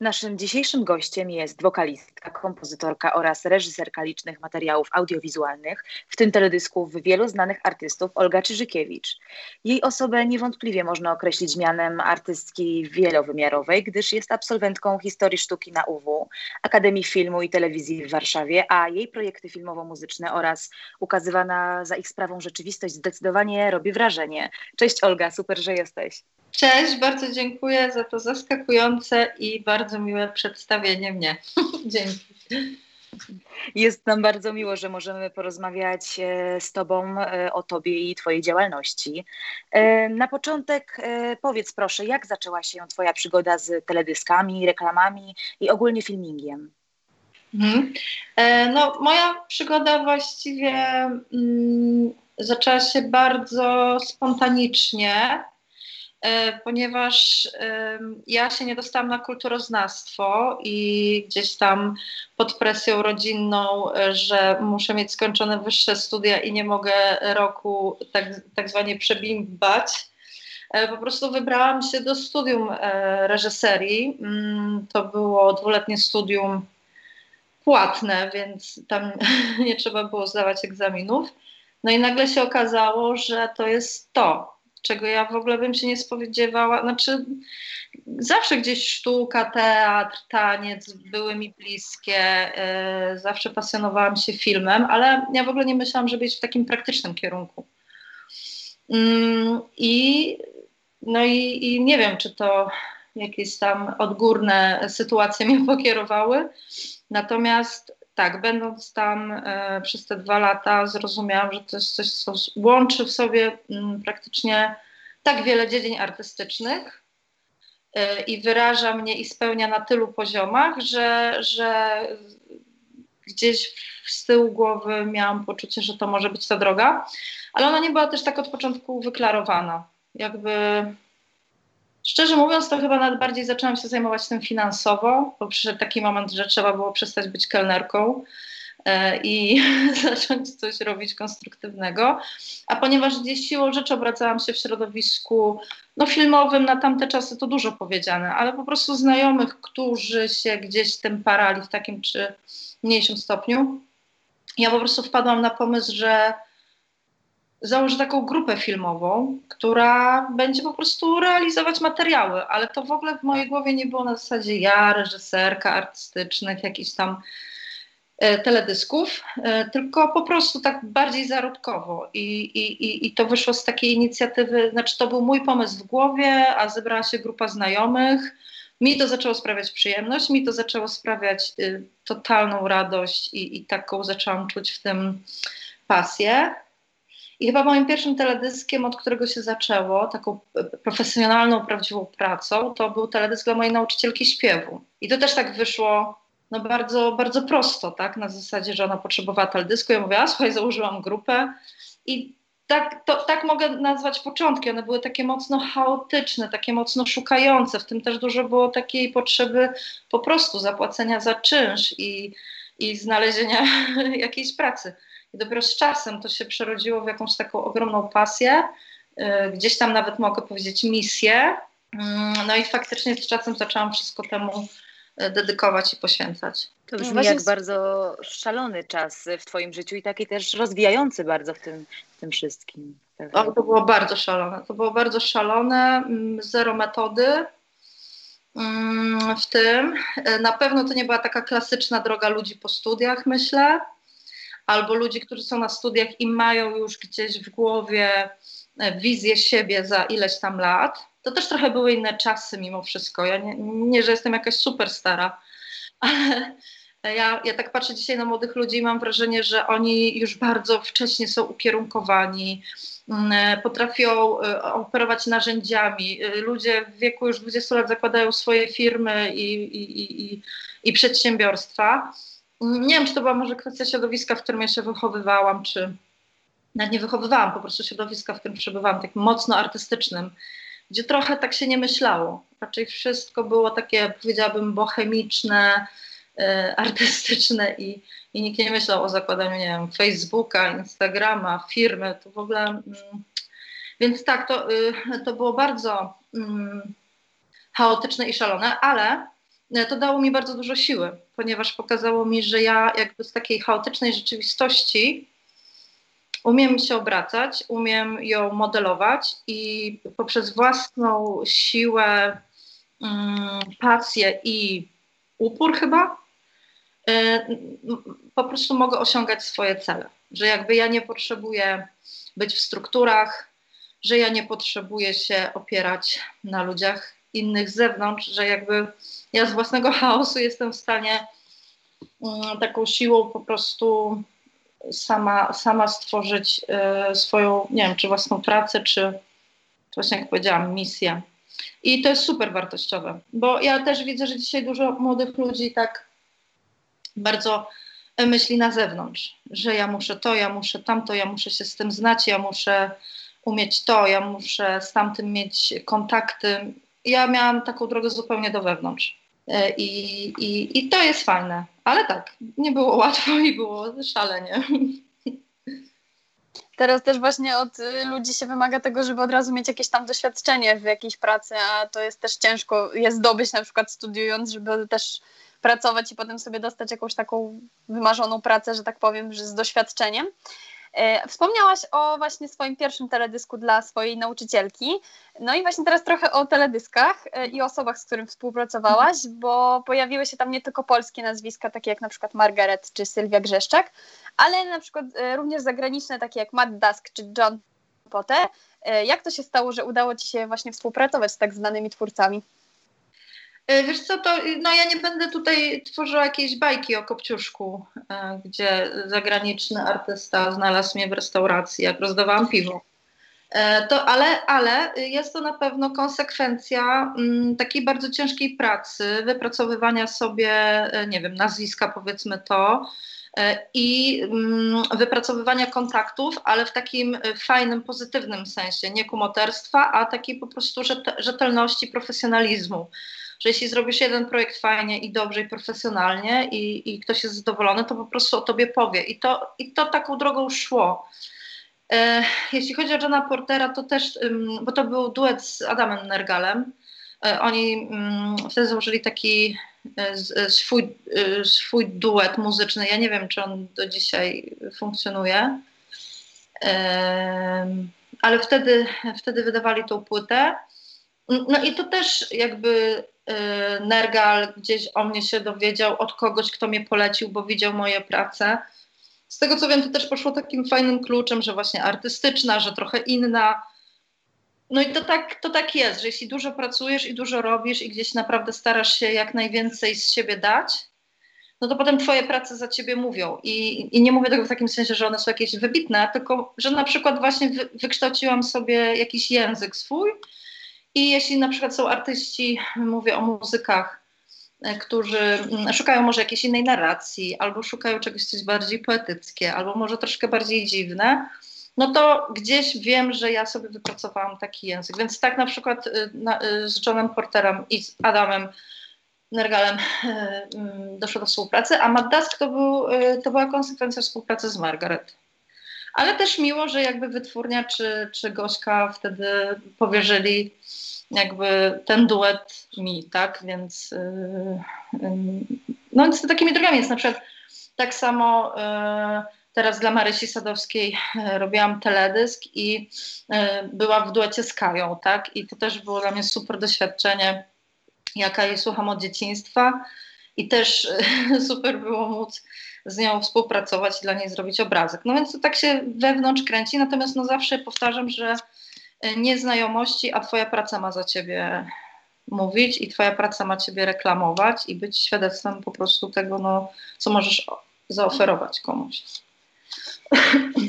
Naszym dzisiejszym gościem jest wokalistka, kompozytorka oraz reżyserka licznych materiałów audiowizualnych, w tym teledysków wielu znanych artystów Olga Czyżykiewicz. Jej osobę niewątpliwie można określić mianem artystki wielowymiarowej, gdyż jest absolwentką historii sztuki na UW, Akademii Filmu i Telewizji w Warszawie, a jej projekty filmowo-muzyczne oraz ukazywana za ich sprawą rzeczywistość zdecydowanie robi wrażenie. Cześć Olga, super, że jesteś. Cześć, bardzo dziękuję za to zaskakujące i bardzo miłe przedstawienie mnie. Dzięki. Jest nam bardzo miło, że możemy porozmawiać e, z Tobą e, o Tobie i Twojej działalności. E, na początek powiedz proszę, jak zaczęła się Twoja przygoda z teledyskami, reklamami i ogólnie filmingiem? Mhm. No, moja przygoda właściwie mm, zaczęła się bardzo spontanicznie. E, ponieważ ja się nie dostałam na kulturoznawstwo i gdzieś tam pod presją rodzinną, e, że muszę mieć skończone wyższe studia i nie mogę roku tak, tak zwanie przebimbać, e, po prostu wybrałam się do studium reżyserii. Mm, to było dwuletnie studium płatne, więc tam nie trzeba było zdawać egzaminów. No i nagle się okazało, że to jest to, czego ja w ogóle bym się nie spodziewała. Znaczy, zawsze gdzieś sztuka, teatr, taniec były mi bliskie, yy, zawsze pasjonowałam się filmem, ale ja w ogóle nie myślałam, żeby iść w takim praktycznym kierunku. Yy, I no i, i nie wiem, czy to jakieś tam odgórne sytuacje mnie pokierowały. Natomiast tak, będąc tam e, przez te dwa lata, zrozumiałam, że to jest coś, co łączy w sobie m, mm, praktycznie tak wiele dziedzin artystycznych e, i wyraża mnie i spełnia na tylu poziomach, że, że gdzieś z tyłu głowy miałam poczucie, że to może być ta droga, ale ona nie była też tak od początku wyklarowana. Jakby Szczerze mówiąc, to chyba nawet bardziej zaczęłam się zajmować tym finansowo, bo przyszedł taki moment, że trzeba było przestać być kelnerką e, i zacząć coś robić konstruktywnego. A ponieważ gdzieś siłą rzeczy obracałam się w środowisku no, filmowym, na tamte czasy to dużo powiedziane, ale po prostu znajomych, którzy się gdzieś tym parali w takim czy mniejszym stopniu, ja po prostu wpadłam na pomysł, że założę taką grupę filmową, która będzie po prostu realizować materiały, ale to w ogóle w mojej głowie nie było na zasadzie ja, reżyserka artystycznych, jakichś tam e, teledysków, e, tylko po prostu tak bardziej zarobkowo I, i, i to wyszło z takiej inicjatywy, znaczy to był mój pomysł w głowie, a zebrała się grupa znajomych, mi to zaczęło sprawiać przyjemność, mi to zaczęło sprawiać y, totalną radość i, i taką zaczęłam czuć w tym pasję. I chyba moim pierwszym teledyskiem, od którego się zaczęło, taką profesjonalną, prawdziwą pracą, to był teledysk dla mojej nauczycielki śpiewu. I to też tak wyszło no bardzo, bardzo prosto, tak? Na zasadzie, że ona potrzebowała teledysku. Ja mówię, a słuchaj, założyłam grupę i tak, to, tak mogę nazwać początki. One były takie mocno chaotyczne, takie mocno szukające. W tym też dużo było takiej potrzeby po prostu zapłacenia za czynsz i, i znalezienia jakiejś pracy. I dopiero z czasem to się przerodziło w jakąś taką ogromną pasję, y, gdzieś tam nawet mogę powiedzieć misję. Mm, no i faktycznie z czasem zaczęłam wszystko temu y, dedykować i poświęcać. To brzmi no jak bardzo szalony czas w Twoim życiu i taki też rozwijający bardzo w tym, w tym wszystkim. O, to było bardzo szalone. To było bardzo szalone, mm, zero metody mm, w tym. Y, na pewno to nie była taka klasyczna droga ludzi po studiach, myślę albo ludzi, którzy są na studiach i mają już gdzieś w głowie e, wizję siebie za ileś tam lat. To też trochę były inne czasy mimo wszystko. Ja nie, nie że jestem jakaś super stara, ale ja, ja tak patrzę dzisiaj na młodych ludzi i mam wrażenie, że oni już bardzo wcześnie są ukierunkowani, mm, e, potrafią e, operować narzędziami. Ludzie w wieku już 20 lat zakładają swoje firmy i, i, i, i przedsiębiorstwa nie wiem, czy to była może kwestia środowiska, w którym ja się wychowywałam, czy nawet nie wychowywałam, po prostu środowiska, w którym przebywałam, tak mocno artystycznym, gdzie trochę tak się nie myślało. Raczej wszystko było takie, powiedziałabym, bohemiczne, y, artystyczne i, i nikt nie myślał o zakładaniu, nie wiem, Facebooka, Instagrama, firmy, to w ogóle... Mm, więc tak, to, y, to było bardzo mm, chaotyczne i szalone, ale to dało mi bardzo dużo siły, ponieważ pokazało mi, że ja jakby z takiej chaotycznej rzeczywistości umiem się obracać, umiem ją modelować i poprzez własną siłę, um, pasję i upór chyba, y, po prostu mogę osiągać swoje cele. Że jakby ja nie potrzebuję być w strukturach, że ja nie potrzebuję się opierać na ludziach innych z zewnątrz, że jakby ja z własnego chaosu jestem w stanie um, taką siłą po prostu sama, sama stworzyć y, swoją, nie wiem, czy własną pracę, czy właśnie jak powiedziałam, misję. I to jest super wartościowe, bo ja też widzę, że dzisiaj dużo młodych ludzi tak bardzo myśli na zewnątrz, że ja muszę to, ja muszę tamto, ja muszę się z tym znać, ja muszę umieć to, ja muszę z tamtym mieć kontakty. Ja miałam taką drogę zupełnie do wewnątrz. E, I, i, I to jest fajne, ale tak, nie było łatwo i było szalenie. Teraz też właśnie od y, ludzi się wymaga tego, żeby od razu mieć jakieś tam doświadczenie w jakiejś pracy, a to jest też ciężko je zdobyć na przykład studiując, żeby też pracować i potem sobie dostać jakąś taką wymarzoną pracę, że tak powiem, z doświadczeniem. E, wspomniałaś o właśnie swoim pierwszym teledysku dla swojej nauczycielki. No i właśnie teraz trochę o teledyskach e, i osobach, z którymi współpracowałaś, bo pojawiły się tam nie tylko polskie nazwiska, takie jak na przykład Margaret czy Sylwia Grzeszczak, ale na przykład e, również zagraniczne, takie jak Matt Dusk czy John Potter. Jak to się stało, że udało Ci się właśnie współpracować z tak znanymi twórcami? E, wiesz co, to no ja nie będę tutaj tworzyła jakiejś bajki o Kopciuszku, e, gdzie zagraniczny artysta znalazł mnie w restauracji, jak rozdawałam piwo. E, to, ale, ale jest to na pewno konsekwencja m, mm, takiej bardzo ciężkiej pracy, wypracowywania sobie, nie wiem, nazwiska powiedzmy to, i mm, wypracowywania kontaktów, ale w takim fajnym, pozytywnym sensie, nie kumoterstwa, a takiej po prostu rzetelności, profesjonalizmu że jeśli zrobisz jeden projekt fajnie i dobrze i profesjonalnie i, i ktoś jest zadowolony, to po prostu o tobie powie. I to, i to taką drogą szło. E, jeśli chodzi o Johna Portera, to też, bo to był duet z Adamem Nergalem. E, oni wtedy założyli taki e, swój, swój duet muzyczny. Ja nie wiem, czy on do dzisiaj funkcjonuje. Ale wtedy, wtedy wydawali tą płytę. No i to też jakby Nergal gdzieś o mnie się dowiedział od kogoś, kto mnie polecił, bo widział moje prace. Z tego co wiem, to też poszło takim fajnym kluczem, że właśnie artystyczna, że trochę inna. No i to tak, to tak jest, że jeśli dużo pracujesz i dużo robisz i gdzieś naprawdę starasz się jak najwięcej z siebie dać, no to potem twoje prace za ciebie mówią. I, I, nie mówię tego w takim sensie, że one są jakieś wybitne, tylko że na przykład właśnie wy, wykształciłam sobie jakiś język swój, i jeśli na przykład są artyści, mówię o muzykach, e, którzy mm, szukają może jakiejś innej narracji, albo szukają czegoś coś bardziej poetyckie, albo może troszkę bardziej dziwne, no to gdzieś wiem, że ja sobie wypracowałam taki język. Więc tak na przykład y, na, y, z Johnem Porterem i z Adamem Nergalem y, mm, doszło do współpracy, a Matt Dusk to, był, to była konsekwencja współpracy z Margaret. Ale też miło, że jakby wytwórnia czy, czy Gośka wtedy powierzyli jakby ten duet mi, tak? Więc yy, yy, no z takimi drogami jest na przykład tak samo yy, teraz dla Marysi Sadowskiej yy, robiłam teledysk i yy, była w duecie z Kają, tak? I to też było dla mnie super doświadczenie, jaka jej słucham od dzieciństwa i też super było móc z nią współpracować i dla niej zrobić obrazek. No więc to tak się wewnątrz kręci, natomiast no zawsze powtarzam, że e, nieznajomości, a twoja praca ma za ciebie mówić i twoja praca ma ciebie reklamować i być świadectwem po prostu tego, no, co możesz zaoferować komuś.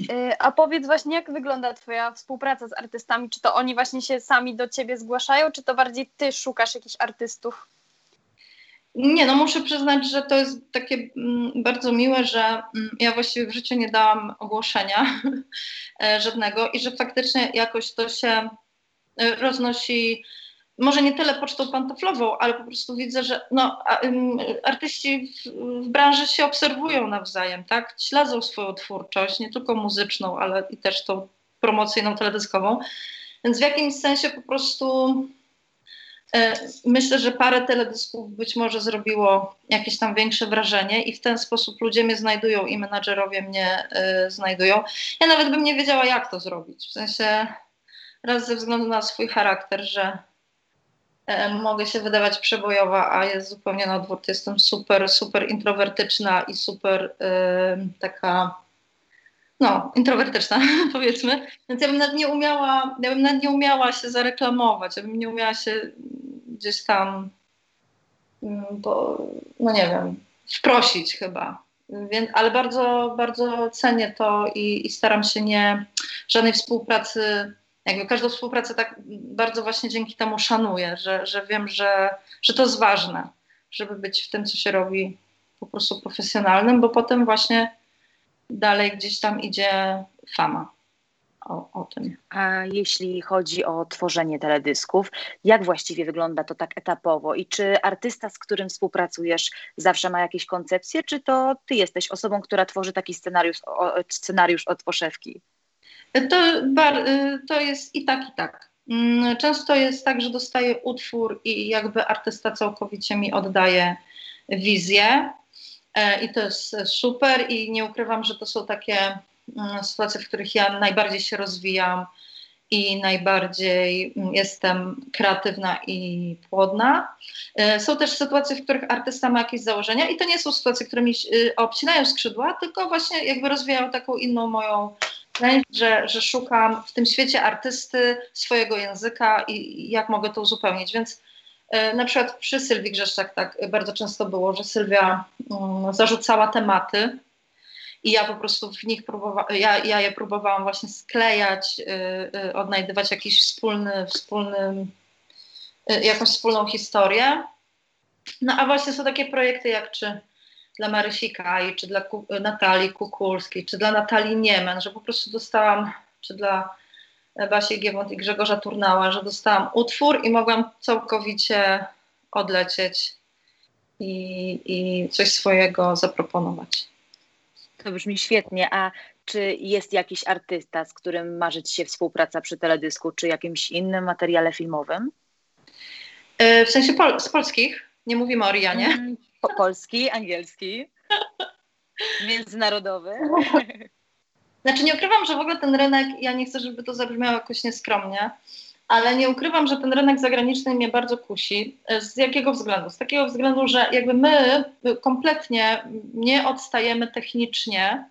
E, a powiedz właśnie, jak wygląda Twoja współpraca z artystami? Czy to oni właśnie się sami do Ciebie zgłaszają, czy to bardziej Ty szukasz jakichś artystów? Nie, no muszę przyznać, że to jest takie mm, bardzo miłe, że mm, ja właściwie w życiu nie dałam ogłoszenia żadnego i że faktycznie jakoś to się e, roznosi, może nie tyle pocztą pantoflową, ale po prostu widzę, że no, artyści w, branży się obserwują nawzajem, tak? Śledzą swoją twórczość, nie tylko muzyczną, ale i też tą promocyjną, teledyskową. Więc w jakimś sensie po prostu myślę, że parę teledysków być może zrobiło jakieś tam większe wrażenie i w ten sposób ludzie mnie znajdują i menadżerowie mnie y, znajdują. Ja nawet bym nie wiedziała, jak to zrobić. W sensie raz ze względu na swój charakter, że y, mogę się wydawać przebojowa, a jest zupełnie na odwrót. Jestem super, super introwertyczna i super taka no, introwertyczna, powiedzmy. Więc ja bym nawet nie umiała, ja bym nawet nie umiała się zareklamować, ja bym nie umiała się gdzieś tam, mm, bo, no nie wiem, wprosić chyba. Więc, ale bardzo, bardzo cenię to i, i staram się nie żadnej współpracy, jakby każdą współpracę tak bardzo właśnie dzięki temu szanuję, że, że wiem, że, że to jest ważne, żeby być w tym, co się robi po prostu profesjonalnym, bo potem właśnie dalej gdzieś tam idzie fama. O, o, tym. A jeśli chodzi o tworzenie teledysków, jak właściwie wygląda to tak etapowo i czy artysta, z którym współpracujesz, zawsze ma jakieś koncepcje, czy to ty jesteś osobą, która tworzy taki scenariusz, scenariusz od poszewki? To, to jest i tak, i tak. Mm, często jest tak, że dostaję utwór i jakby artysta całkowicie mi oddaje wizję. E, i to jest super i nie ukrywam, że to są takie mm, sytuacje, w których ja najbardziej się rozwijam i najbardziej mm, jestem kreatywna i płodna. E, są też sytuacje, w których artysta ma jakieś założenia i to nie są sytuacje, które mi y, obcinają skrzydła, tylko właśnie jakby rozwijają taką inną moją chęć, że, że szukam w tym świecie artysty swojego języka i jak mogę to uzupełnić. Więc E, na przykład przy Sylwii Grzeszczak tak bardzo często było, że Sylwia um, zarzucała tematy i ja po prostu w nich próbowałam, ja, ja je próbowałam właśnie sklejać, y, y, odnajdywać jakiś wspólny, wspólny jakąś wspólną historię. No a właśnie są takie projekty jak czy dla Marysi Kaj, czy dla Natalii Kukulskiej, czy dla Natalii Niemen, że po prostu dostałam, czy dla Basi Giewont i Grzegorza Turnała, że dostałam utwór i mogłam całkowicie odlecieć i, i coś swojego zaproponować. To brzmi świetnie. A czy jest jakiś artysta, z którym marzy Ci się współpraca przy teledysku, czy jakimś innym materiale filmowym? E, w sensie pol z polskich? Nie mówimy o Rianie. Mm, po polski, angielski, międzynarodowy. Znaczy nie ukrywam, że w ogóle ten rynek, ja nie chcę, żeby to zabrzmiało jakoś nieskromnie, ale nie ukrywam, że ten rynek zagraniczny mnie bardzo kusi. Z jakiego względu? Z takiego względu, że jakby my kompletnie nie odstajemy technicznie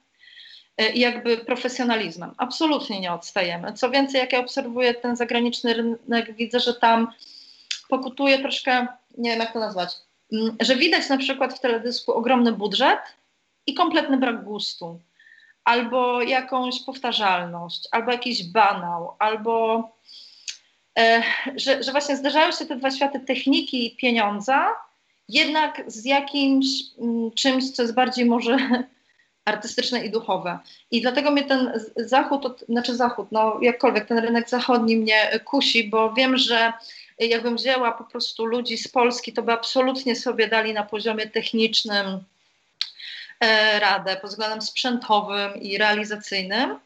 e, i jakby profesjonalizmem. Absolutnie nie odstajemy. Co więcej, jak ja obserwuję ten zagraniczny rynek, widzę, że tam pokutuje troszkę, nie wiem jak to nazwać, mm, że widać na przykład w teledysku ogromny budżet i kompletny brak gustu albo jakąś powtarzalność, albo jakiś banał, albo e, że, że właśnie zdarzają się te dwa światy techniki i pieniądza, jednak z jakimś m, mm, czymś, co jest bardziej może artystyczne i duchowe. I dlatego mnie ten zachód, znaczy zachód, no jakkolwiek ten rynek zachodni mnie kusi, bo wiem, że jakbym wzięła po prostu ludzi z Polski, to by absolutnie sobie dali na poziomie technicznym radę pod względem sprzętowym i realizacyjnym,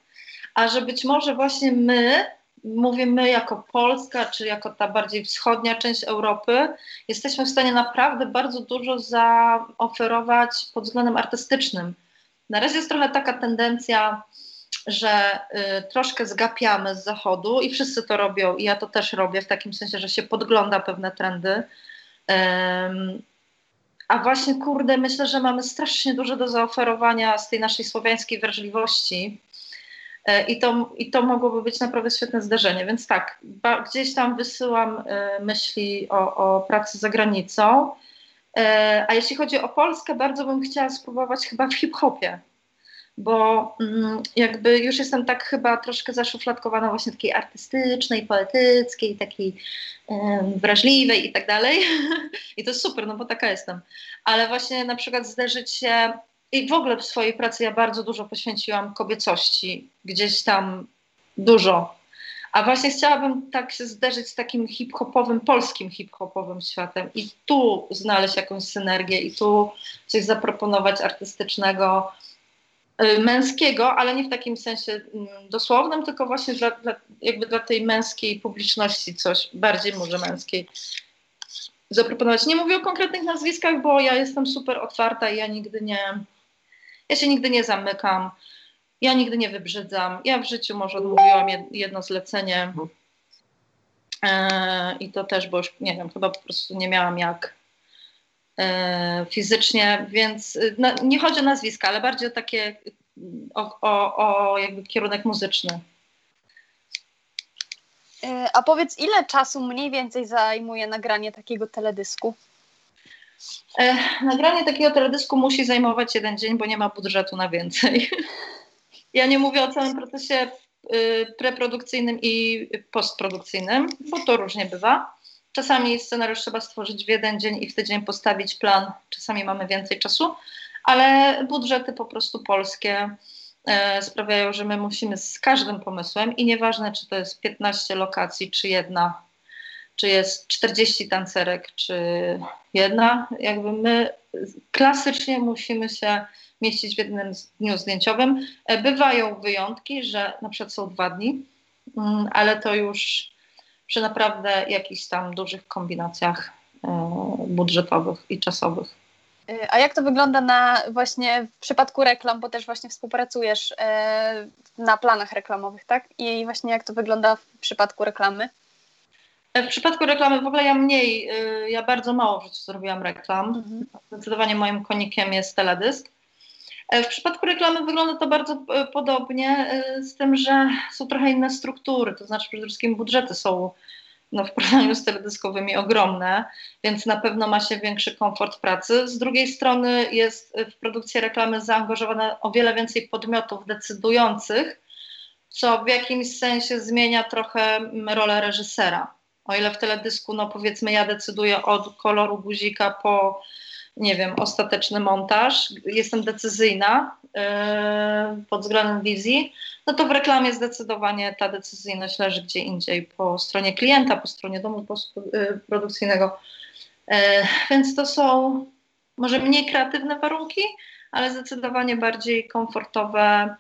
a że być może właśnie my, mówię my jako Polska, czy jako ta bardziej wschodnia część Europy, jesteśmy w stanie naprawdę bardzo dużo zaoferować pod względem artystycznym. Na razie jest trochę taka tendencja, że y, troszkę zgapiamy z zachodu i wszyscy to robią, i ja to też robię w takim sensie, że się podgląda pewne trendy. A właśnie, kurde, myślę, że mamy strasznie dużo do zaoferowania z tej naszej słowiańskiej wrażliwości. E, I to, I to mogłoby być naprawdę świetne zdarzenie. Więc tak, gdzieś tam wysyłam e, myśli o, o pracy za granicą. E, a jeśli chodzi o Polskę, bardzo bym chciała spróbować chyba w hip-hopie, bo mm, jakby już jestem tak chyba troszkę zaszufladkowana właśnie takiej artystycznej, poetyckiej, takiej wrażliwej i tak dalej. I to jest super, no bo taka jestem. Ale właśnie na przykład zderzyć się i w ogóle w swojej pracy ja bardzo dużo poświęciłam kobiecości, gdzieś tam dużo. A właśnie chciałabym tak się zderzyć z takim hip-hopowym, polskim hip-hopowym światem i tu znaleźć jakąś synergię i tu coś zaproponować artystycznego, męskiego, ale nie w takim sensie mm, dosłownym, tylko właśnie dla, dla, jakby dla tej męskiej publiczności coś bardziej może męskiej. zaproponować. Nie mówię o konkretnych nazwiskach, bo ja jestem super otwarta i ja nigdy nie, ja się nigdy nie zamykam, ja nigdy nie wybrzydzam. Ja w życiu może odmówiłam jedno zlecenie e, i to też, bo już nie wiem, chyba po prostu nie miałam jak fizycznie, więc no, nie chodzi o nazwiska, ale bardziej o takie, o, o, o jakby kierunek muzyczny. E, a powiedz, ile czasu mniej więcej zajmuje nagranie takiego teledysku? E, nagranie takiego teledysku musi zajmować jeden dzień, bo nie ma budżetu na więcej. ja nie mówię o całym procesie y, preprodukcyjnym i postprodukcyjnym, bo to różnie bywa. Czasami scenariusz trzeba stworzyć w jeden dzień i w tydzień postawić plan. Czasami mamy więcej czasu, ale budżety po prostu polskie E, sprawiają, że my musimy z każdym pomysłem i nieważne, czy to jest 15 lokacji, czy jedna, czy jest 40 tancerek, czy jedna, jakby my klasycznie musimy się mieścić w jednym dniu zdjęciowym. E, bywają wyjątki, że na przykład są dwa dni, mm, ale to już przy naprawdę jakichś tam dużych kombinacjach e, budżetowych i czasowych. Y, a jak to wygląda na właśnie w przypadku reklam, bo też właśnie współpracujesz e, na planach reklamowych, tak? I właśnie jak to wygląda w przypadku reklamy? E, w przypadku reklamy w ogóle ja mniej, ja bardzo mało w życiu zrobiłam reklam. Mhm. Zdecydowanie moim konikiem jest teledysk. E, w przypadku reklamy wygląda to bardzo podobnie, z tym, że są trochę inne struktury, to znaczy przede wszystkim budżety są no, w porównaniu z teledyskowymi ogromne, więc na pewno ma się większy komfort pracy. Z drugiej strony jest w produkcję reklamy zaangażowane o wiele więcej podmiotów decydujących, co w jakimś sensie zmienia trochę rolę reżysera. O ile w teledysku, no powiedzmy, ja decyduję od koloru guzika po, nie wiem, ostateczny montaż, jestem decyzyjna yy, pod względem wizji, no to w reklamie zdecydowanie ta decyzyjność leży gdzie indziej, po stronie klienta, po stronie domu produkcyjnego. E, więc to są może mniej kreatywne warunki, ale zdecydowanie bardziej komfortowe.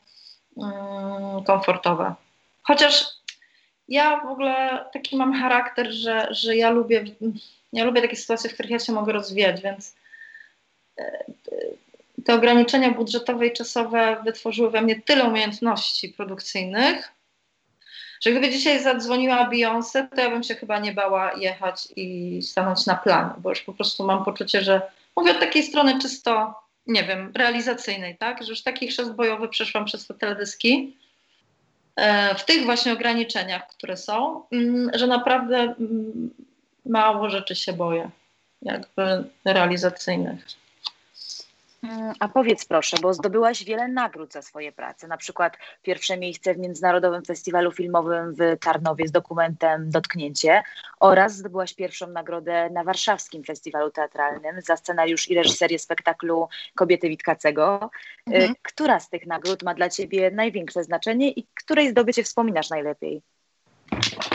Mm, komfortowe. Chociaż ja w ogóle taki mam charakter, że, że ja lubię, ja lubię takie sytuacje, w których ja się mogę rozwijać, więc te ograniczenia budżetowe i czasowe wytworzyły we mnie tyle umiejętności produkcyjnych, że gdyby dzisiaj zadzwoniła Beyoncé, to ja bym się chyba nie bała jechać i stanąć na plan, bo już po prostu mam poczucie, że mówię od takiej strony czysto, nie wiem, realizacyjnej, tak, że już taki chrzest bojowy przeszłam przez te teledyski, e, w tych właśnie ograniczeniach, które są, mm, że naprawdę mm, mało rzeczy się boję, jakby realizacyjnych. Mm, a powiedz proszę, bo zdobyłaś wiele nagród za swoje prace, na przykład pierwsze miejsce w Międzynarodowym Festiwalu Filmowym w Tarnowie z dokumentem Dotknięcie oraz zdobyłaś pierwszą nagrodę na Warszawskim Festiwalu Teatralnym za scenariusz i reżyserię spektaklu Kobiety Witkacego. Y, mhm. Która z tych nagród ma dla Ciebie największe znaczenie i której zdobycie wspominasz najlepiej?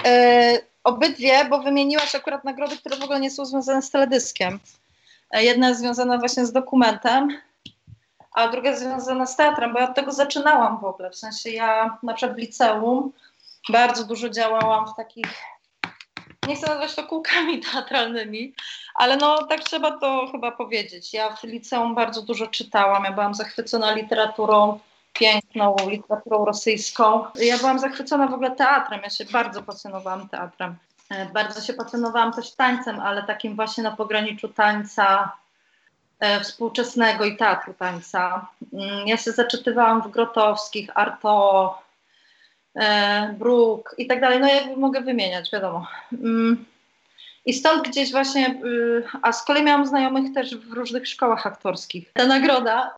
E, obydwie, bo wymieniłaś akurat nagrody, które w ogóle nie są związane z teledyskiem. E, jedna jest związana właśnie z dokumentem, a druga jest związana z teatrem, bo ja od tego zaczynałam w ogóle. W sensie ja na przykład w liceum bardzo dużo działałam w takich, nie chcę nazwać to kółkami teatralnymi, ale no tak trzeba to chyba powiedzieć. Ja w liceum bardzo dużo czytałam, ja byłam zachwycona literaturą piękną, literaturą rosyjską. Ja byłam zachwycona w ogóle teatrem, ja się bardzo pasjonowałam teatrem. E, bardzo się pasjonowałam też tańcem, ale takim właśnie na pograniczu tańca e, współczesnego i teatru tańca. Mm, ja się zaczytywałam w Grotowskich, Arto, e, Bruk i tak dalej. No jakby mogę wymieniać, wiadomo. Mm, I stąd gdzieś właśnie, y, a z kolei miałam znajomych też w różnych szkołach aktorskich. Ta nagroda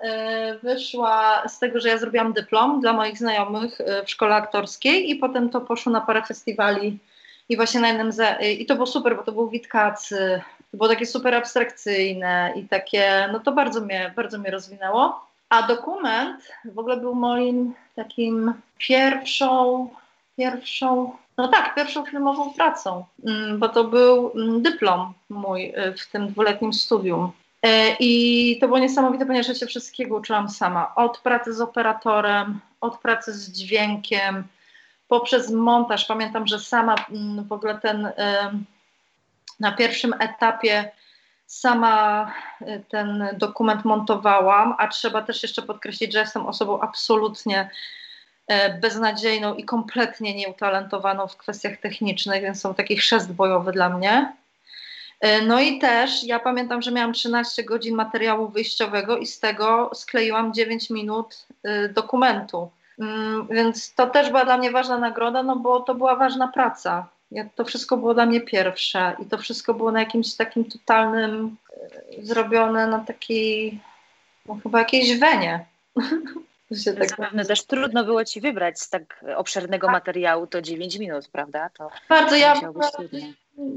wyszła z tego, że ja zrobiłam dyplom dla moich znajomych w szkole aktorskiej i potem to poszło na parę festiwali i właśnie na i to było super, bo to był Witkacy, to było takie super abstrakcyjne i takie, no to bardzo mnie, bardzo mnie rozwinęło. A dokument w ogóle był moim takim pierwszą, pierwszą, no tak, pierwszą filmową pracą, mm, bo to był mm, dyplom mój y, w tym dwuletnim studium. Y, I to było niesamowite, ponieważ ja się wszystkiego uczyłam sama. Od pracy z operatorem, od pracy z dźwiękiem, poprzez montaż. Pamiętam, że sama mm, w ogóle ten na pierwszym etapie sama y, ten dokument montowałam, a trzeba też jeszcze podkreślić, że jestem osobą absolutnie e, beznadziejną i kompletnie nieutalentowaną w kwestiach technicznych, więc są taki chrzest bojowy dla mnie. E, no i też ja pamiętam, że miałam 13 godzin materiału wyjściowego i z tego skleiłam 9 minut dokumentu. Mm, więc to też była dla mnie ważna nagroda, no bo to była ważna praca. Ja, to wszystko było dla mnie pierwsze i to wszystko było na jakimś takim totalnym, e, zrobione na takiej, no chyba jakiejś wenie. tak Zapewne też trudno było Ci wybrać z tak obszernego tak. materiału to 9 minut, prawda? To Bardzo, ja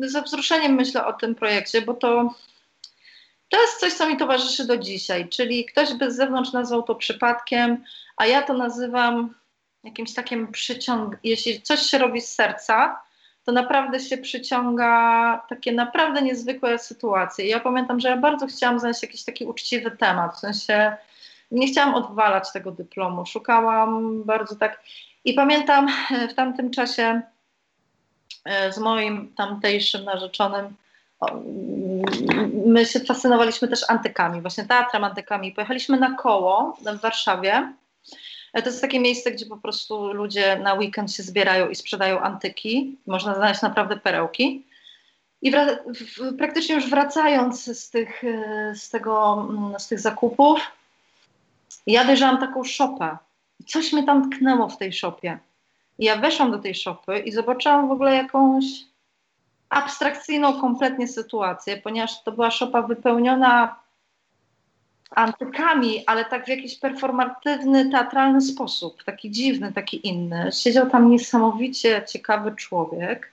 ze wzruszeniem myślę o tym projekcie, bo to, to jest coś, co mi towarzyszy do dzisiaj, czyli ktoś by z zewnątrz nazwał to przypadkiem, a ja to nazywam jakimś takim przyciąg, jeśli coś się robi z serca, to naprawdę się przyciąga takie naprawdę niezwykłe sytuacje. Ja pamiętam, że ja bardzo chciałam znaleźć jakiś taki uczciwy temat, w sensie nie chciałam odwalać tego dyplomu, szukałam bardzo tak. I pamiętam e, w tamtym czasie e, z moim tamtejszym narzeczonym, my się fascynowaliśmy też antykami, właśnie teatrem antykami. Pojechaliśmy na koło w Warszawie to jest takie miejsce, gdzie po prostu ludzie na weekend się zbierają i sprzedają antyki. Można znaleźć naprawdę perełki. I w, praktycznie już wracając z tych, e, z, tego, mm, z tych zakupów, ja dojrzałam taką szopę. Coś mnie tam tknęło w tej szopie. I ja weszłam do tej szopy i zobaczyłam w ogóle jakąś abstrakcyjną kompletnie sytuację, ponieważ to była szopa wypełniona antykami, ale tak w jakiś performatywny, teatralny sposób, taki dziwny, taki inny. Siedział tam niesamowicie ciekawy człowiek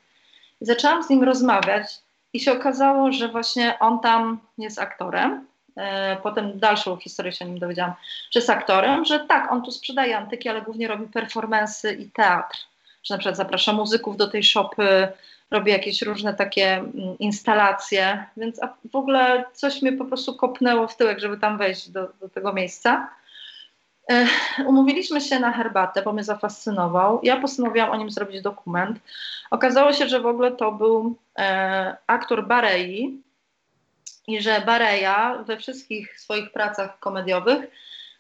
i zaczęłam z nim rozmawiać i się okazało, że właśnie on tam jest aktorem. E, potem dalszą historię się o nim dowiedziałam, że jest aktorem, że tak, on tu sprzedaje antyki, ale głównie robi performensy i teatr. Że na przykład zaprasza muzyków do tej szopy, robię jakieś różne takie mm, instalacje, więc w ogóle coś mnie po prostu kopnęło w tyłek, żeby tam wejść do, do tego miejsca. Umówiliśmy się na herbatę, bo mnie zafascynował. Ja postanowiłam o nim zrobić dokument. Okazało się, że w ogóle to był e, aktor Barei i że Bareja we wszystkich swoich pracach komediowych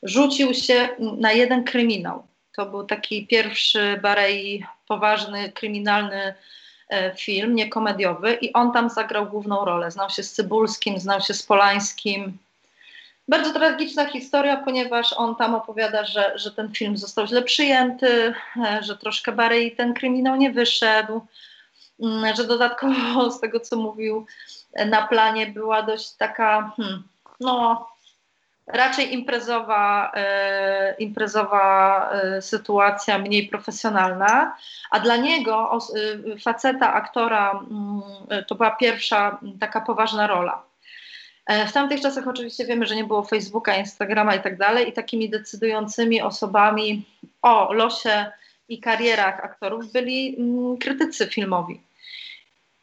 rzucił się na jeden kryminał. To był taki pierwszy Barei poważny, kryminalny E, film, nie komediowy, i on tam zagrał główną rolę. Znał się z Cybulskim, znał się z Polańskim. Bardzo tragiczna historia, ponieważ on tam opowiada, że, że ten film został źle przyjęty, e, że troszkę bardziej ten kryminał nie wyszedł, mm, że dodatkowo z tego, co mówił, na planie była dość taka, hmm, no, raczej imprezowa, e, imprezowa e, sytuacja, mniej profesjonalna, a dla niego, o, e, faceta, aktora, mm, to była pierwsza taka poważna rola. E, w tamtych czasach oczywiście wiemy, że nie było Facebooka, Instagrama i tak dalej i takimi decydującymi osobami o losie i karierach aktorów byli mm, krytycy filmowi.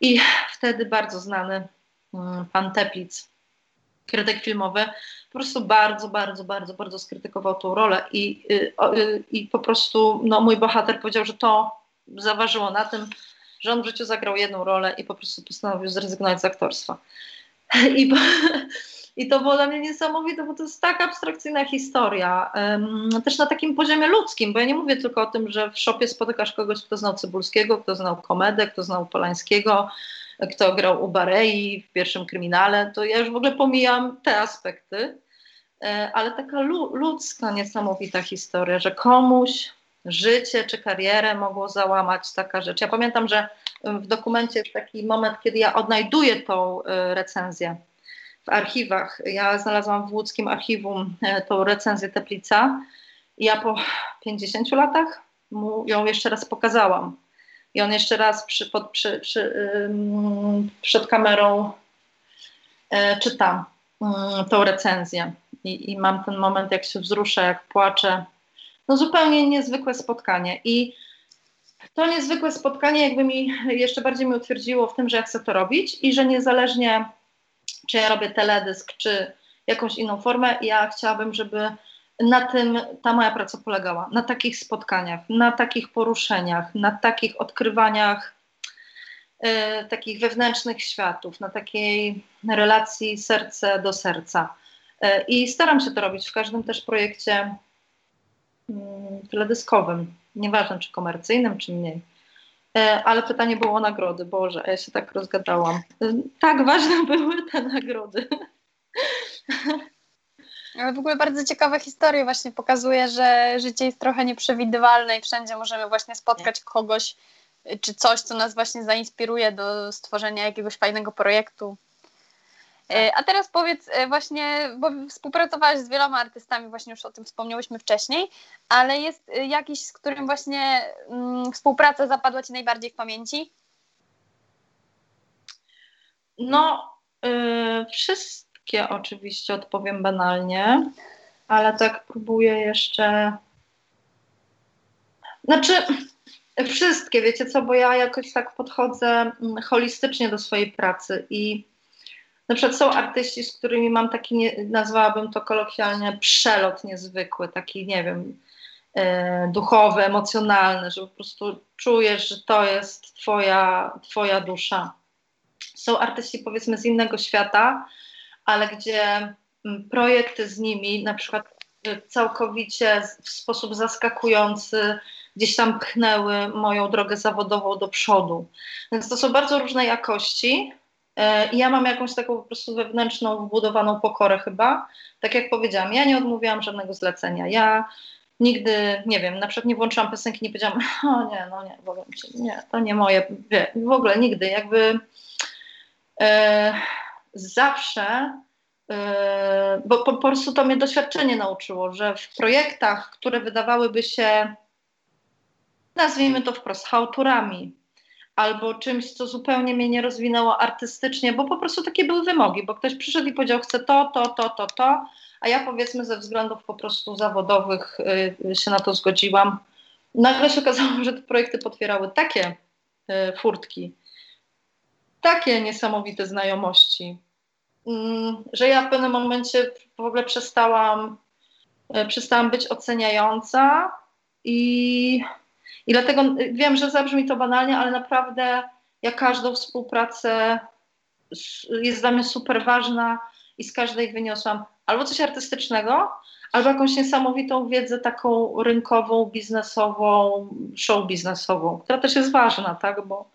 I wtedy bardzo znany mm, pan Teplic, krytyk filmowy, po prostu bardzo, bardzo, bardzo, bardzo skrytykował tą rolę i, y, y, i po prostu no, mój bohater powiedział, że to zaważyło na tym, że on w życiu zagrał jedną rolę i po prostu postanowił zrezygnować z aktorstwa. I, i to było dla mnie niesamowite, bo to jest tak abstrakcyjna historia, też na takim poziomie ludzkim, bo ja nie mówię tylko o tym, że w szopie spotykasz kogoś, kto znał Cybulskiego, kto znał Komedę, kto znał Polańskiego, kto grał u Barei w pierwszym kryminale, to ja już w ogóle pomijam te aspekty, e, ale taka ludzka, niesamowita historia, że komuś życie czy karierę mogło załamać taka rzecz. Ja pamiętam, że w dokumencie jest taki moment, kiedy ja odnajduję tą e, recenzję w archiwach. Ja znalazłam w łódzkim archiwum e, tą recenzję Teplica i ja po 50 latach mu ją jeszcze raz pokazałam i on jeszcze raz przy, pod, przy, przy, przed kamerą e, czyta tą recenzję I, i mam ten moment, jak się wzruszę, jak płaczę. No zupełnie niezwykłe spotkanie i to niezwykłe spotkanie jakby mi jeszcze bardziej mi utwierdziło w tym, że ja chcę to robić i że niezależnie czy ja robię teledysk, czy jakąś inną formę, ja chciałabym, żeby na tym ta moja praca polegała. Na takich spotkaniach, na takich poruszeniach, na takich odkrywaniach y, takich wewnętrznych światów, na takiej relacji serce do serca. Y, I staram się to robić w każdym też projekcie y, teledyskowym, nieważne czy komercyjnym, czy mniej. Y, ale pytanie było o nagrody. Boże, ja się tak rozgadałam. Tak ważne były te nagrody. Ale w ogóle bardzo ciekawe historie właśnie pokazuje, że życie jest trochę nieprzewidywalne i wszędzie możemy właśnie spotkać kogoś czy coś, co nas właśnie zainspiruje do stworzenia jakiegoś fajnego projektu. E, a teraz powiedz e, właśnie, bo współpracowałaś z wieloma artystami, właśnie już o tym wspomniałyśmy wcześniej, ale jest jakiś, z którym właśnie mm, współpraca zapadła Ci najbardziej w pamięci? No, yy, wszystkie oczywiście odpowiem banalnie, ale tak próbuję jeszcze. Znaczy, wszystkie, wiecie co, bo ja jakoś tak podchodzę mm, holistycznie do swojej pracy i na przykład są artyści, z którymi mam taki, nie, nazwałabym to kolokwialnie, przelot niezwykły, taki, nie wiem, e, duchowy, emocjonalny, że po prostu czujesz, że to jest twoja, twoja dusza. Są artyści, powiedzmy, z innego świata, ale gdzie mm, projekty z nimi, na przykład e, całkowicie w sposób zaskakujący, gdzieś tam pchnęły moją drogę zawodową do przodu. Więc to są bardzo różne jakości, E, I ja mam jakąś taką po prostu wewnętrzną, wbudowaną pokorę chyba. Tak jak powiedziałam, ja nie odmówiłam żadnego zlecenia. Ja nigdy, nie wiem, na przykład nie włączyłam piosenki, nie powiedziałam, o nie, no nie, powiem ci, nie, to nie moje, w ogóle nigdy, jakby e, zawsze, e, bo po, prostu to mnie doświadczenie nauczyło, że w projektach, które wydawałyby się, nazwijmy to wprost, hałturami, albo czymś, co zupełnie mnie nie rozwinęło artystycznie, bo po prostu takie były wymogi, bo ktoś przyszedł i powiedział, chcę to, to, to, to, to, a ja powiedzmy ze względów po prostu zawodowych y, się na to zgodziłam. Nagle się okazało, że te projekty potwierały takie y, furtki, takie niesamowite znajomości, że ja w pewnym momencie w ogóle przestałam, y, przestałam być oceniająca i i dlatego wiem, że zabrzmi to banalnie, ale naprawdę ja każdą współpracę jest dla mnie super ważna i z każdej wyniosłam albo coś artystycznego, albo jakąś niesamowitą wiedzę taką rynkową, biznesową, show biznesową, która też jest ważna, tak, bo,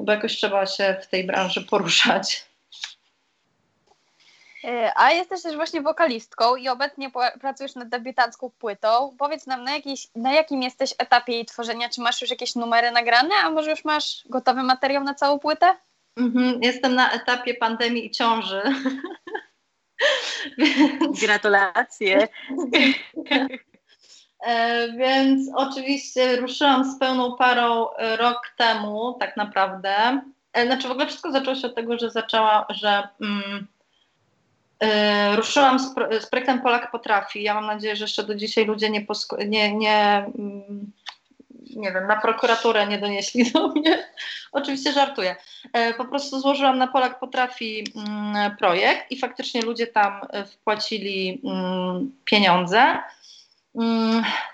bo jakoś trzeba się w tej branży poruszać. E, a jesteś też właśnie wokalistką i obecnie pracujesz nad debiutancką płytą. Powiedz nam, na, jakiś, na jakim jesteś etapie jej tworzenia? Czy masz już jakieś numery nagrane, a może już masz gotowy materiał na całą płytę? Mhm, jestem na etapie pandemii i ciąży. Gratulacje. E, więc oczywiście ruszyłam z pełną parą e, rok temu, tak naprawdę. Znaczy w ogóle wszystko zaczęło się od tego, że zaczęła, że mm, E, ruszyłam z, pro, z, projektem Polak Potrafi. Ja mam nadzieję, że jeszcze do dzisiaj ludzie nie, nie, nie, mm, nie wiem, na prokuraturę nie donieśli do mnie. Oczywiście żartuję. E, po prostu złożyłam na Polak Potrafi mm, projekt i faktycznie ludzie tam e, wpłacili mm, pieniądze.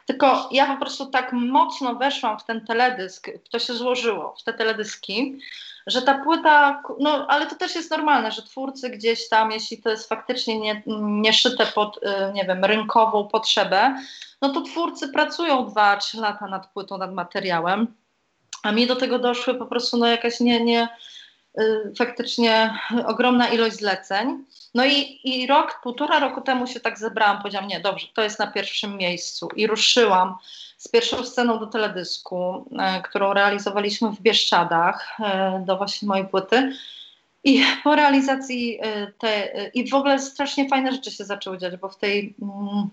Tylko ja po prostu tak mocno weszłam w ten teledysk, to się złożyło, w te teledyski, że ta płyta, no ale to też jest normalne, że twórcy gdzieś tam, jeśli to jest faktycznie nie, nie szyte pod, y, nie wiem, rynkową potrzebę, no to twórcy pracują 2-3 lata nad płytą, nad materiałem, a mi do tego doszły po prostu no jakaś nie, nie y, faktycznie ogromna ilość zleceń. No i, i rok, półtora roku temu się tak zebrałam, powiedziałam, nie, dobrze, to jest na pierwszym miejscu i ruszyłam z pierwszą sceną do teledysku, e, którą realizowaliśmy w Bieszczadach e, do właśnie mojej płyty. I po realizacji e, te, i w ogóle strasznie fajne rzeczy się zaczęły dziać, bo w tej, mm,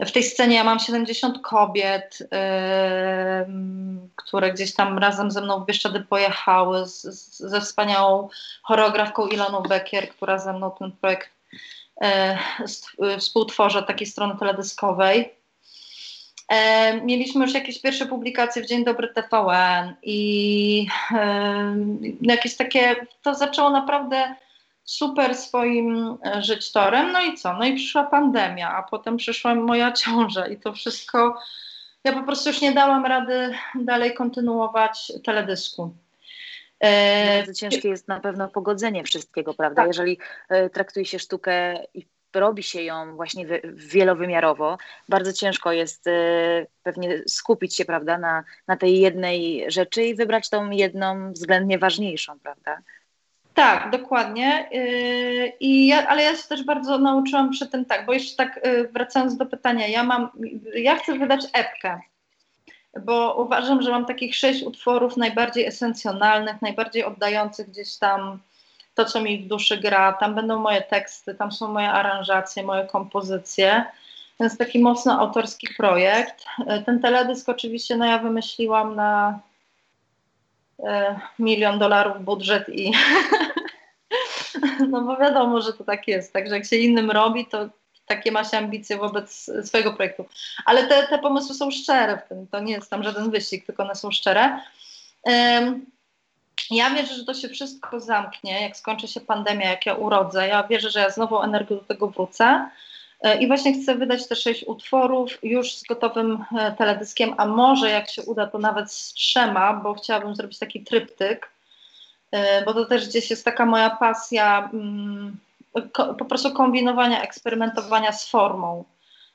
w tej scenie ja mam 70 kobiet, które gdzieś tam razem ze mną w Bieszczady pojechały z, z, ze wspaniałą choreografką Iloną Bekier, która ze mną ten projekt współtworzy takiej strony teledyskowej. E, mieliśmy już jakieś pierwsze publikacje w Dzień Dobry TVN i e, jakieś takie, to zaczęło naprawdę super swoim e, żyć torem. No i co? No i przyszła pandemia, a potem przyszła moja ciąża i to wszystko, ja po prostu już nie dałam rady dalej kontynuować teledysku. E, Bardzo ciężkie jest na pewno pogodzenie wszystkiego, prawda? Tak. Jeżeli e, traktuje się sztukę i robi się ją właśnie wielowymiarowo, bardzo ciężko jest e, pewnie skupić się, prawda, na, na tej jednej rzeczy i wybrać tą jedną względnie ważniejszą, prawda? Tak, dokładnie. I ja, ale ja się też bardzo nauczyłam przy tym tak, bo jeszcze tak wracając do pytania, ja mam, ja chcę wydać epkę bo uważam, że mam takich sześć utworów najbardziej esencjonalnych, najbardziej oddających gdzieś tam to, co mi w duszy gra. Tam będą moje teksty, tam są moje aranżacje, moje kompozycje. Więc taki mocno autorski projekt. Ten teledysk oczywiście no ja wymyśliłam na e, milion dolarów budżet i no bo wiadomo, że to tak jest. Także jak się innym robi, to takie ma się ambicje wobec swojego projektu. Ale te, te pomysły są szczere w tym, to nie jest tam żaden wyścig, tylko one są szczere. Um, ja wierzę, że to się wszystko zamknie, jak skończy się pandemia, jak ja urodzę. Ja wierzę, że ja znowu energią do tego wrócę. E, I właśnie chcę wydać te sześć utworów już z gotowym e, teledyskiem, a może jak się uda, to nawet z trzema, bo chciałabym zrobić taki tryptyk, e, bo to też gdzieś jest taka moja pasja. Mm, po prostu kombinowania, eksperymentowania z formą.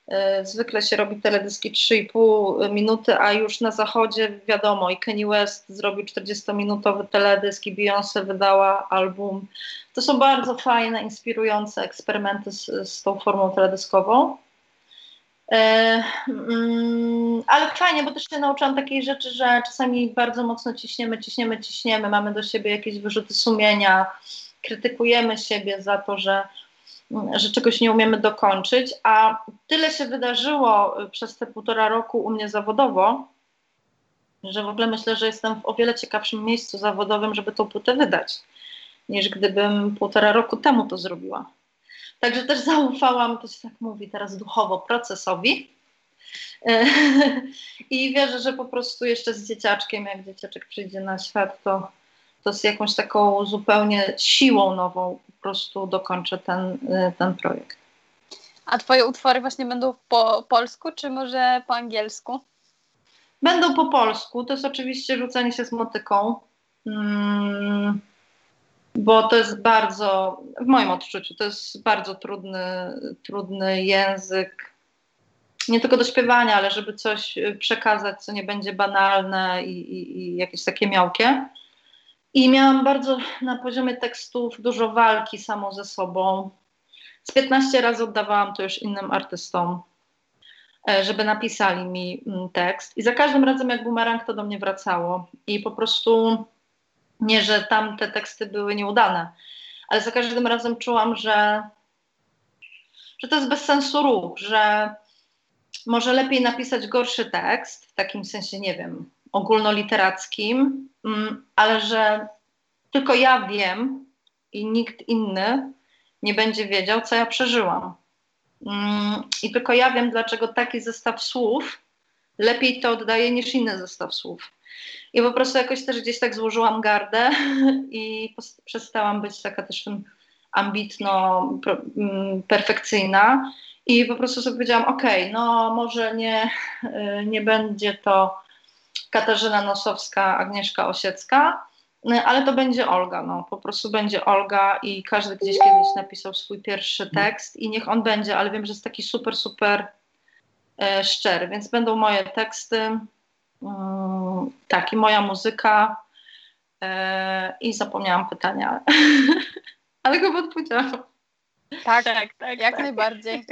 E, zwykle się robi teledyski 3,5 minuty, a już na zachodzie wiadomo, i Kanye West zrobił 40-minutowy teledysk, i Beyoncé wydała album. To są bardzo fajne, inspirujące eksperymenty z, z tą formą teledyskową. E, mm, ale fajnie, bo też się nauczyłam takiej rzeczy, że czasami bardzo mocno ciśniemy, ciśniemy, ciśniemy, mamy do siebie jakieś wyrzuty sumienia, krytykujemy siebie za to, że, że czegoś nie umiemy dokończyć, a tyle się wydarzyło przez te półtora roku u mnie zawodowo, że w ogóle myślę, że jestem w o wiele ciekawszym miejscu zawodowym, żeby tą płytę wydać, niż gdybym półtora roku temu to zrobiła. Także też zaufałam, to się tak mówi teraz duchowo, procesowi. I wierzę, że po prostu jeszcze z dzieciaczkiem, jak dzieciaczek przyjdzie na świat, to to z jakąś taką zupełnie siłą nową po prostu dokończę ten, y, ten projekt. A twoje utwory właśnie będą po polsku, czy może po angielsku? Będą po polsku. To jest oczywiście rzucenie się z motyką. Hmm, bo to jest bardzo, w moim odczuciu, to jest bardzo trudny, trudny język. Nie tylko do śpiewania, ale żeby coś przekazać, co nie będzie banalne i, i, i jakieś takie miałkie. I miałam bardzo na poziomie tekstów dużo walki samą ze sobą. Z 15 razy oddawałam to już innym artystom, e, żeby napisali mi mm, tekst. I za każdym razem, jak bumerang, to do mnie wracało. I po prostu nie, że tam te teksty były nieudane, ale za każdym razem czułam, że, że to jest bez sensu ruch, że może lepiej napisać gorszy tekst, w takim sensie, nie wiem, ogólnoliterackim, mm, ale że tylko ja wiem i nikt inny nie będzie wiedział, co ja przeżyłam. Mm, I tylko ja wiem, dlaczego taki zestaw słów lepiej to oddaje niż inny zestaw słów. I po prostu jakoś też gdzieś tak złożyłam gardę i przestałam być taka też ambitno, mm, perfekcyjna. I po prostu sobie powiedziałam, okay, no może nie, y, nie będzie to Katarzyna Nosowska, Agnieszka Osiecka, y, ale to będzie Olga, no po prostu będzie Olga i każdy gdzieś kiedyś napisał swój pierwszy tekst i niech on będzie, ale wiem, że jest taki super, super e, szczery, więc będą moje teksty, mm, tak i moja muzyka e, i zapomniałam pytania, ale chyba odpowiedziałam. Tak, tak, tak, jak tak. najbardziej.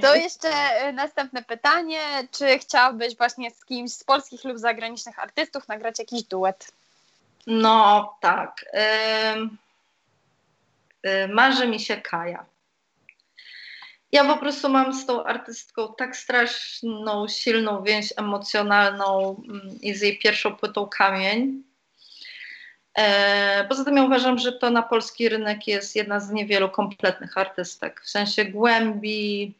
To jeszcze e, następne pytanie. Czy chciałbyś właśnie z kimś z polskich lub zagranicznych artystów nagrać jakiś duet? No tak. Yy, marzy mi się Kaja. Ja po prostu mam z tą artystką tak straszną, silną więź emocjonalną mm, i z jej pierwszą płytą Kamień E, poza tym ja uważam, że to na polski rynek jest jedna z niewielu kompletnych artystek, w sensie głębi.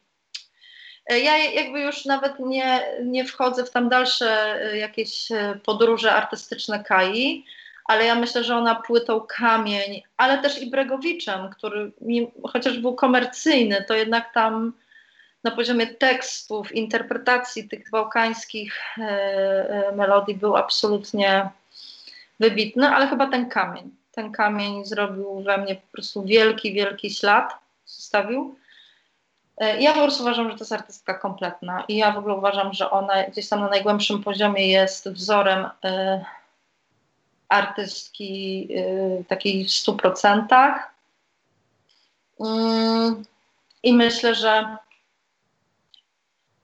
E, ja jakby już nawet nie, nie wchodzę w tam dalsze e, jakieś podróże artystyczne Kai, ale ja myślę, że ona płytą Kamień, ale też i Bregowiczem, który chociaż był komercyjny, to jednak tam na poziomie tekstów, interpretacji tych bałkańskich melodii był absolutnie wybitny, ale chyba ten kamień. Ten kamień zrobił we mnie po prostu wielki, wielki ślad, zostawił. E, ja po prostu uważam, że to jest artystka kompletna i ja w ogóle uważam, że ona gdzieś tam na najgłębszym poziomie jest wzorem y, artystki y, takiej w stu procentach. Y, I myślę, że,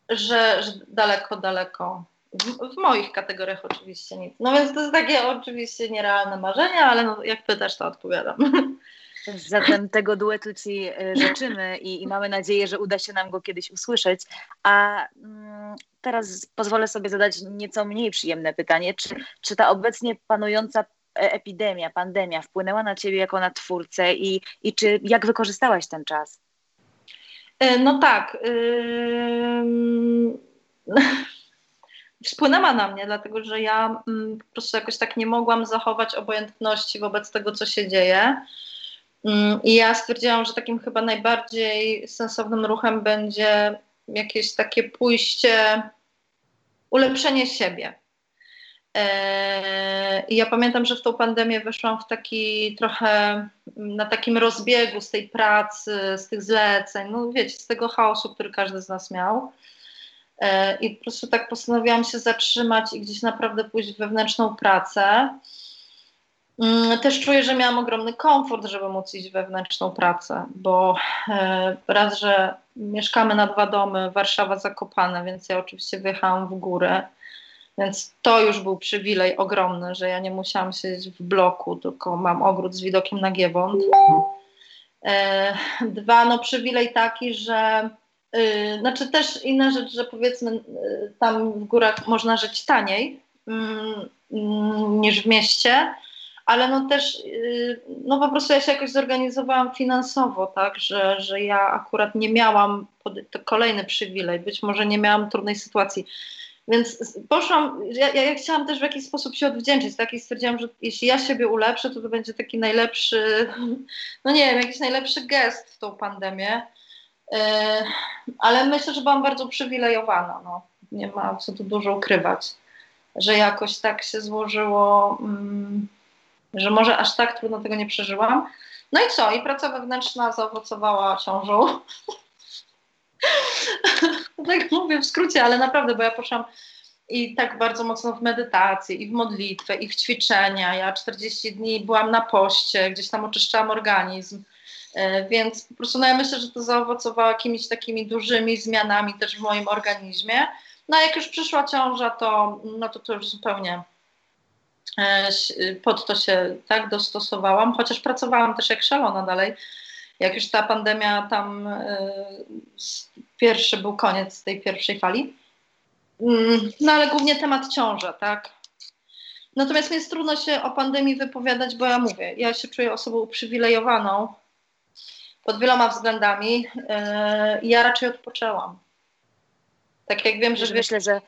że, że daleko, daleko w, w, moich kategoriach oczywiście nic. No więc to jest takie oczywiście nierealne marzenie, ale no, jak pytasz, to odpowiadam. Zatem tego duetu Ci e, życzymy i, i, mamy nadzieję, że uda się nam go kiedyś usłyszeć. A mm, teraz pozwolę sobie zadać nieco mniej przyjemne pytanie. Czy, czy ta obecnie panująca e, epidemia, pandemia wpłynęła na Ciebie jako na twórcę i, i czy jak wykorzystałaś ten czas? E, no tak. Yy... Wpłynęła na mnie, dlatego że ja mm, po prostu jakoś tak nie mogłam zachować obojętności wobec tego, co się dzieje. Mm, I ja stwierdziłam, że takim chyba najbardziej sensownym ruchem będzie jakieś takie pójście, ulepszenie siebie. E, I ja pamiętam, że w tą pandemię weszłam w taki trochę na takim rozbiegu z tej pracy, z tych zleceń, no wiecie, z tego chaosu, który każdy z nas miał. E, I po prostu tak postanowiłam się zatrzymać i gdzieś naprawdę pójść w wewnętrzną pracę. Mm, też czuję, że miałam ogromny komfort, żeby móc iść wewnętrzną pracę, bo e, raz, że mieszkamy na dwa domy, Warszawa Zakopane, więc ja oczywiście wyjechałam w górę, więc to już był przywilej ogromny, że ja nie musiałam siedzieć w bloku, tylko mam ogród z widokiem na Giewont. E, dwa, no przywilej taki, że znaczy też inna rzecz, że powiedzmy yy, tam w górach można żyć taniej yy, niż w mieście, ale no też, y, no po prostu ja się jakoś zorganizowałam finansowo, tak, że, że ja akurat nie miałam, to kolejny przywilej, być może nie miałam trudnej sytuacji, więc poszłam, ja, ja chciałam też w jakiś sposób się odwdzięczyć, tak, i stwierdziłam, że jeśli ja siebie ulepszę, to to będzie taki najlepszy, no nie wiem, jakiś najlepszy gest w tą pandemię, ale myślę, że byłam bardzo uprzywilejowana, no, nie ma co tu dużo ukrywać, że jakoś tak się złożyło, mm, że może aż tak trudno tego nie przeżyłam. No i co? I praca wewnętrzna zaowocowała ciążą. tak mówię w skrócie, ale naprawdę, bo ja poszłam i tak bardzo mocno w medytację, i w modlitwę, i w ćwiczenia. Ja 40 dni byłam na poście, gdzieś tam oczyszczałam organizm. E, więc po prostu no ja myślę, że to zaowocowało jakimiś takimi dużymi zmianami też w moim organizmie. No a jak już przyszła ciąża, to, no to, to już zupełnie E, pod to się tak dostosowałam, chociaż pracowałam też jak szalona dalej. Jak już ta pandemia tam, e, pierwszy był koniec tej pierwszej fali. Mm, no ale głównie temat ciąża, tak. Natomiast mi jest trudno się o pandemii wypowiadać, bo ja mówię, ja się czuję osobą uprzywilejowaną pod wieloma względami. E, ja raczej odpoczęłam. Tak jak wiem, że... Myślę, że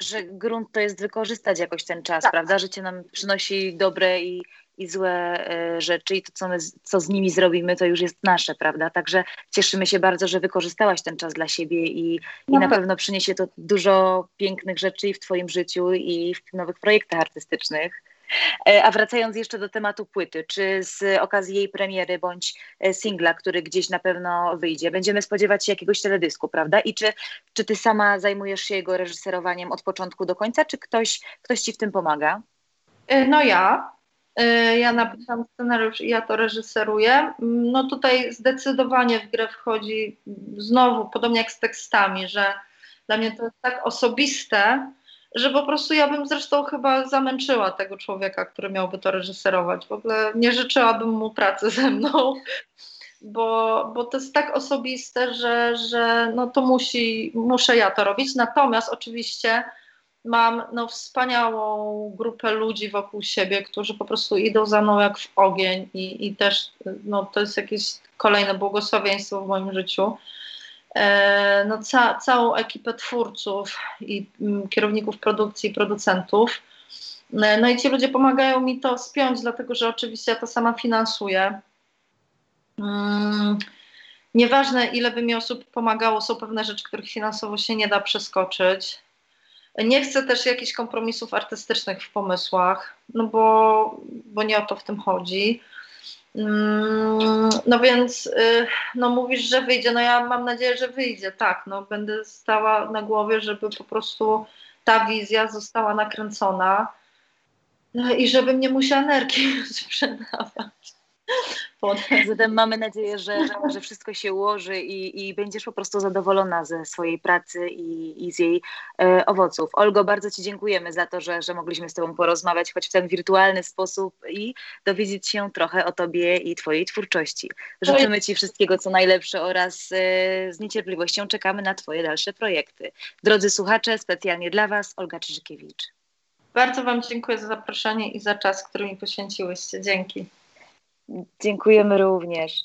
że grunt to jest wykorzystać jakoś ten czas, tak. prawda? Życie nam przynosi dobre i, i złe e, rzeczy i to, co, my, co z nimi zrobimy, to już jest nasze, prawda? Także cieszymy się bardzo, że wykorzystałaś ten czas dla siebie i, no. i na pewno przyniesie to dużo pięknych rzeczy i w Twoim życiu i w nowych projektach artystycznych. E, a wracając jeszcze do tematu płyty, czy z okazji jej premiery bądź e, singla, który gdzieś na pewno wyjdzie, będziemy spodziewać się jakiegoś teledysku, prawda? I czy, czy ty sama zajmujesz się jego reżyserowaniem od początku do końca, czy ktoś, ktoś ci w tym pomaga? E, no ja. Ja napisałam scenariusz i ja to reżyseruję. No tutaj zdecydowanie w grę wchodzi znowu, podobnie jak z tekstami, że dla mnie to jest tak osobiste, że po prostu ja bym zresztą chyba zamęczyła tego człowieka, który miałby to reżyserować. W ogóle nie życzyłabym mu pracy ze mną, bo, bo to jest tak osobiste, że, że no to musi, muszę ja to robić. Natomiast oczywiście mam no, wspaniałą grupę ludzi wokół siebie, którzy po prostu idą za mną jak w ogień i, i też no, to jest jakieś kolejne błogosławieństwo w moim życiu. E, no, ca całą ekipę twórców i mm, kierowników produkcji, producentów. E, no i ci ludzie pomagają mi to spiąć, dlatego że oczywiście ja to sama finansuję. Mm, nieważne, ile by mi osób pomagało, są pewne rzeczy, których finansowo się nie da przeskoczyć. Nie chcę też jakichś kompromisów artystycznych w pomysłach, no bo, bo nie o to w tym chodzi. Mm, no więc, y, no mówisz, że wyjdzie, no ja mam nadzieję, że wyjdzie, tak, no będę stała na głowie, żeby po prostu ta wizja została nakręcona no i żebym nie musiała energii sprzedawać. Zatem mamy nadzieję, że, że wszystko się ułoży i, i będziesz po prostu zadowolona ze swojej pracy i, i z jej e, owoców. Olgo, bardzo Ci dziękujemy za to, że, że mogliśmy z Tobą porozmawiać, choć w ten wirtualny sposób i dowiedzieć się trochę o Tobie i Twojej twórczości. Życzymy Ci wszystkiego, co najlepsze oraz e, z niecierpliwością czekamy na Twoje dalsze projekty. Drodzy słuchacze, specjalnie dla Was Olga Czyżykiewicz. Bardzo Wam dziękuję za zaproszenie i za czas, który mi poświęciłyście. Dzięki. Dziękujemy również.